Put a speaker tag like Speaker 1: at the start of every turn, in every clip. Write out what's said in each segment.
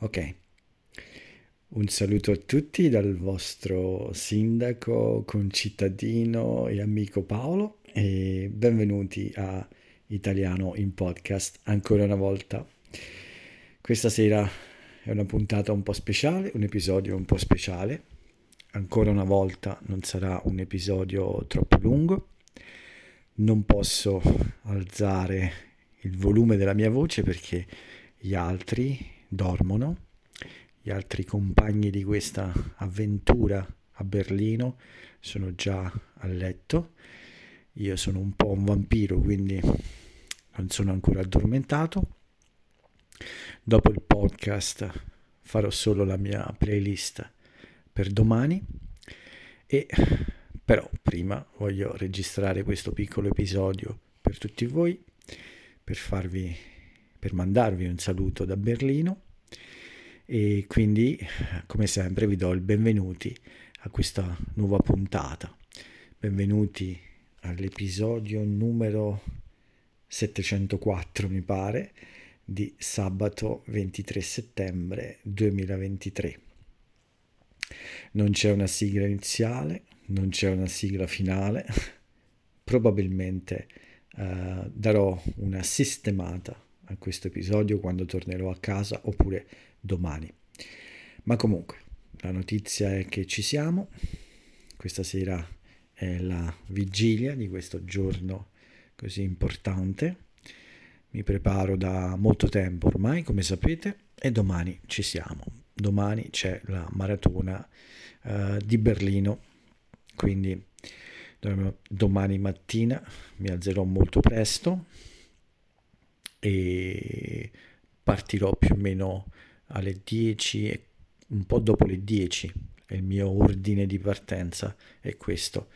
Speaker 1: Ok. Un saluto a tutti dal vostro sindaco, concittadino e amico Paolo e benvenuti a Italiano in podcast ancora una volta. Questa sera è una puntata un po' speciale, un episodio un po' speciale. Ancora una volta non sarà un episodio troppo lungo. Non posso alzare il volume della mia voce perché gli altri dormono, gli altri compagni di questa avventura a Berlino sono già a letto. Io sono un po' un vampiro, quindi non sono ancora addormentato. Dopo il podcast farò solo la mia playlist per domani e però prima voglio registrare questo piccolo episodio per tutti voi per farvi per mandarvi un saluto da Berlino e quindi come sempre vi do il benvenuti a questa nuova puntata. Benvenuti all'episodio numero 704 mi pare di sabato 23 settembre 2023. Non c'è una sigla iniziale, non c'è una sigla finale, probabilmente uh, darò una sistemata a questo episodio quando tornerò a casa oppure domani. Ma comunque, la notizia è che ci siamo. Questa sera è la vigilia di questo giorno così importante. Mi preparo da molto tempo ormai, come sapete, e domani ci siamo. Domani c'è la maratona uh, di Berlino, quindi domani mattina mi alzerò molto presto e partirò più o meno alle 10 un po' dopo le 10 il mio ordine di partenza è questo.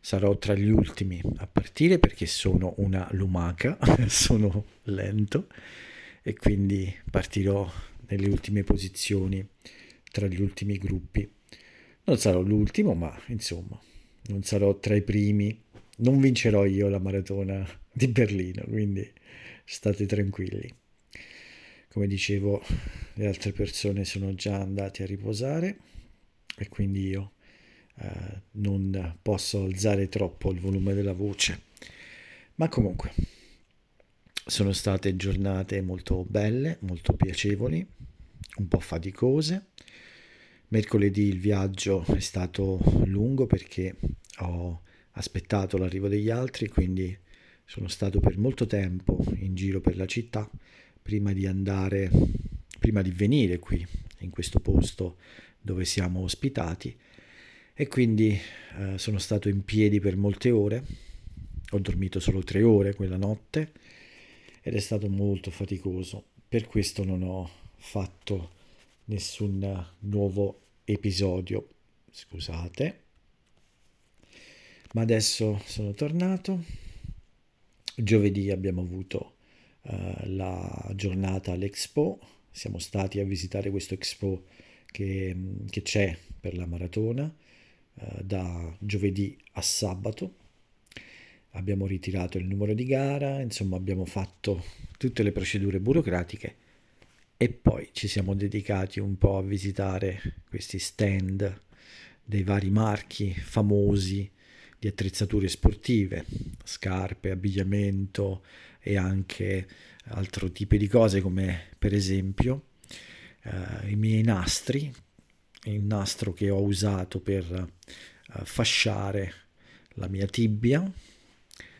Speaker 1: Sarò tra gli ultimi a partire perché sono una lumaca sono lento e quindi partirò nelle ultime posizioni tra gli ultimi gruppi. Non sarò l'ultimo ma insomma non sarò tra i primi. Non vincerò io la maratona di Berlino quindi state tranquilli. Come dicevo, le altre persone sono già andate a riposare e quindi io eh, non posso alzare troppo il volume della voce. Ma comunque, sono state giornate molto belle, molto piacevoli, un po' faticose. Mercoledì il viaggio è stato lungo perché ho aspettato l'arrivo degli altri, quindi sono stato per molto tempo in giro per la città prima di andare, prima di venire qui in questo posto dove siamo ospitati. E quindi eh, sono stato in piedi per molte ore, ho dormito solo tre ore quella notte ed è stato molto faticoso, per questo non ho fatto nessun nuovo episodio, scusate, ma adesso sono tornato Giovedì abbiamo avuto uh, la giornata all'Expo, siamo stati a visitare questo Expo che, che c'è per la maratona uh, da giovedì a sabato. Abbiamo ritirato il numero di gara, insomma abbiamo fatto tutte le procedure burocratiche e poi ci siamo dedicati un po' a visitare questi stand dei vari marchi famosi di attrezzature sportive, scarpe, abbigliamento e anche altro tipo di cose come per esempio eh, i miei nastri, il nastro che ho usato per eh, fasciare la mia tibia.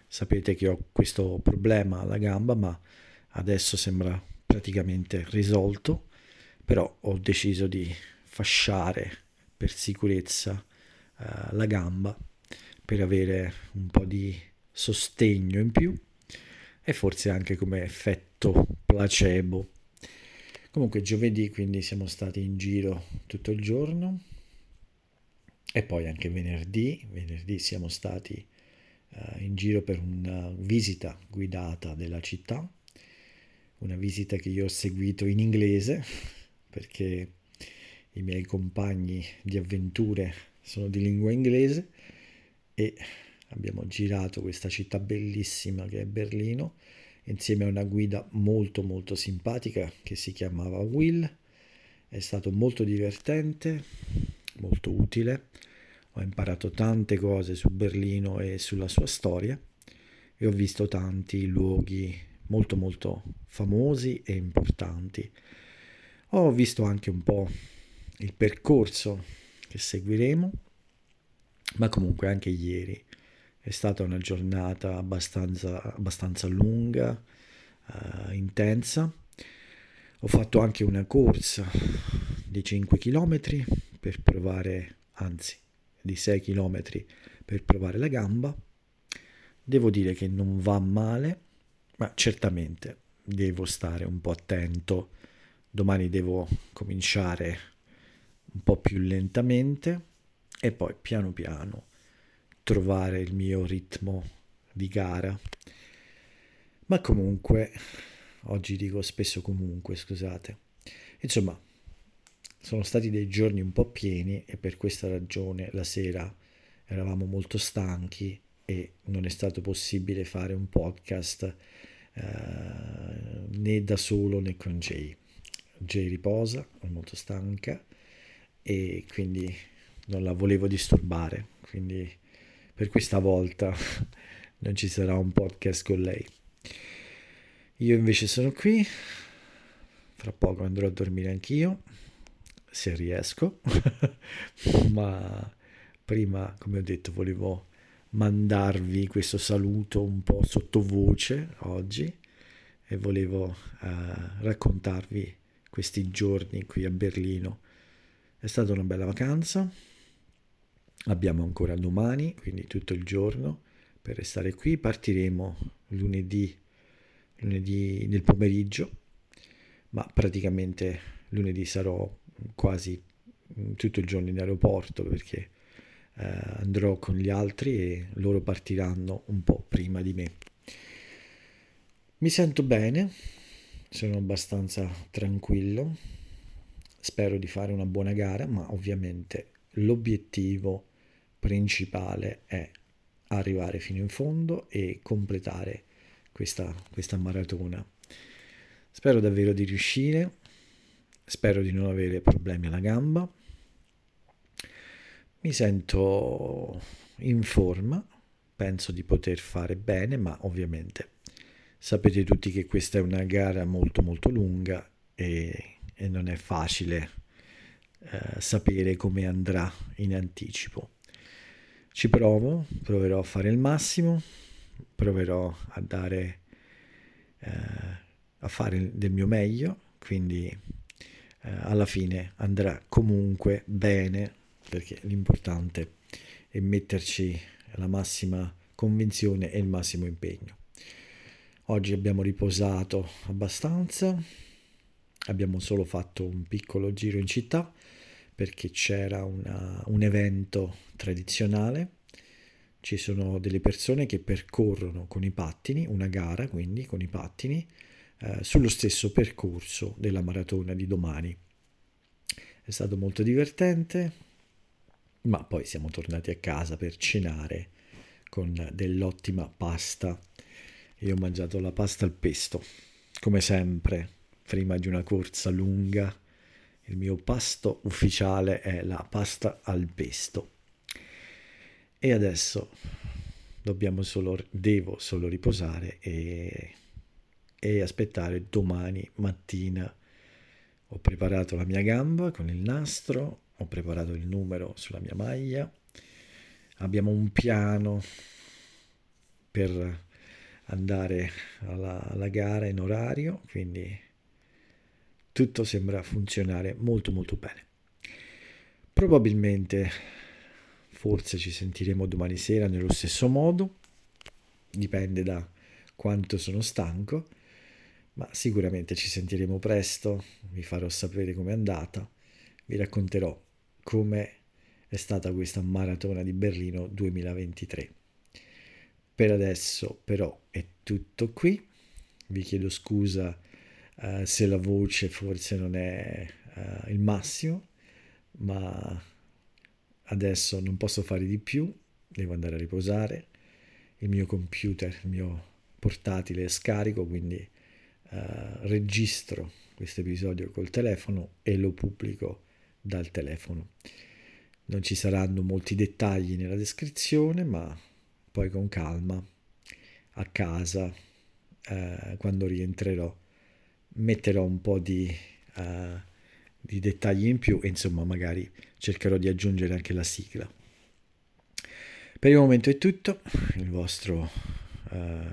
Speaker 1: Sapete che ho questo problema alla gamba, ma adesso sembra praticamente risolto, però ho deciso di fasciare per sicurezza eh, la gamba per avere un po' di sostegno in più e forse anche come effetto placebo. Comunque giovedì quindi siamo stati in giro tutto il giorno. E poi anche venerdì, venerdì siamo stati uh, in giro per una visita guidata della città, una visita che io ho seguito in inglese perché i miei compagni di avventure sono di lingua inglese e abbiamo girato questa città bellissima che è Berlino insieme a una guida molto molto simpatica che si chiamava Will È stato molto divertente, molto utile. Ho imparato tante cose su Berlino e sulla sua storia e ho visto tanti luoghi molto molto famosi e importanti. Ho visto anche un po' il percorso che seguiremo, ma comunque anche ieri è stata una giornata abbastanza, abbastanza lunga, uh, intensa. Ho fatto anche una corsa di 5 km per provare, anzi di 6 km per provare la gamba. Devo dire che non va male, ma certamente devo stare un po' attento. Domani devo cominciare un po' più lentamente e poi piano piano trovare il mio ritmo di gara. Ma comunque, oggi dico spesso comunque, scusate. Insomma, sono stati dei giorni un po' pieni e per questa ragione la sera eravamo molto stanchi e non è stato possibile fare un podcast eh, né da solo né con Jay. Jay riposa, è molto stanca e quindi non la volevo disturbare, quindi per questa volta non ci sarà un podcast con lei. Io invece sono qui, fra poco andrò a dormire anch'io, se riesco, ma prima, come ho detto, volevo mandarvi questo saluto un po' sottovoce oggi e volevo uh, raccontarvi questi giorni qui a Berlino. È stata una bella vacanza, Abbiamo ancora domani, quindi tutto il giorno per restare qui. Partiremo lunedì, lunedì nel pomeriggio, ma praticamente lunedì sarò quasi tutto il giorno in aeroporto perché eh, andrò con gli altri e loro partiranno un po' prima di me. Mi sento bene, sono abbastanza tranquillo, spero di fare una buona gara, ma ovviamente l'obiettivo principale è arrivare fino in fondo e completare questa, questa maratona. Spero davvero di riuscire, spero di non avere problemi alla gamba. Mi sento in forma, penso di poter fare bene, ma ovviamente sapete tutti che questa è una gara molto molto lunga e, e non è facile eh, sapere come andrà in anticipo. Ci provo, proverò a fare il massimo, proverò a dare, eh, a fare del mio meglio, quindi eh, alla fine andrà comunque bene, perché l'importante è metterci la massima convinzione e il massimo impegno. Oggi abbiamo riposato abbastanza, abbiamo solo fatto un piccolo giro in città perché c'era una, un evento tradizionale, ci sono delle persone che percorrono con i pattini, una gara quindi con i pattini, eh, sullo stesso percorso della maratona di domani. È stato molto divertente, ma poi siamo tornati a casa per cenare con dell'ottima pasta. Io ho mangiato la pasta al pesto, come sempre, prima di una corsa lunga il mio pasto ufficiale è la pasta al pesto. E adesso dobbiamo solo, devo solo riposare e, e aspettare domani mattina. Ho preparato la mia gamba con il nastro, ho preparato il numero sulla mia maglia, abbiamo un piano per andare alla, alla gara in orario, quindi tutto sembra funzionare molto molto bene. Probabilmente forse ci sentiremo domani sera nello stesso modo, dipende da quanto sono stanco, ma sicuramente ci sentiremo presto, vi farò sapere com'è andata, vi racconterò come è stata questa maratona di Berlino 2023. Per adesso però è tutto qui, vi chiedo scusa uh, se la voce forse non è uh, il massimo, ma adesso non posso fare di più, devo andare a riposare, il mio computer, il mio portatile è scarico, quindi uh, registro questo episodio col telefono e lo pubblico dal telefono. Non ci saranno molti dettagli nella descrizione, ma poi con calma, a casa, eh, quando rientrerò, metterò un po' di, uh, di dettagli in più e insomma magari cercherò di aggiungere anche la sigla. Per il momento è tutto, il vostro uh,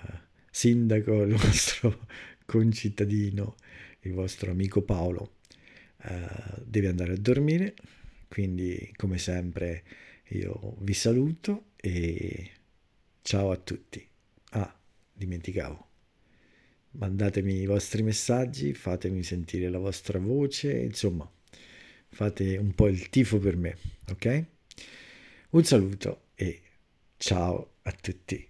Speaker 1: sindaco, il vostro concittadino, il vostro amico Paolo uh, deve andare a dormire, quindi come sempre io vi saluto e ciao a tutti. Ah, dimenticavo. Mandatemi i vostri messaggi, fatemi sentire la vostra voce, insomma, fate un po' il tifo per me, ok? Un saluto e ciao a tutti.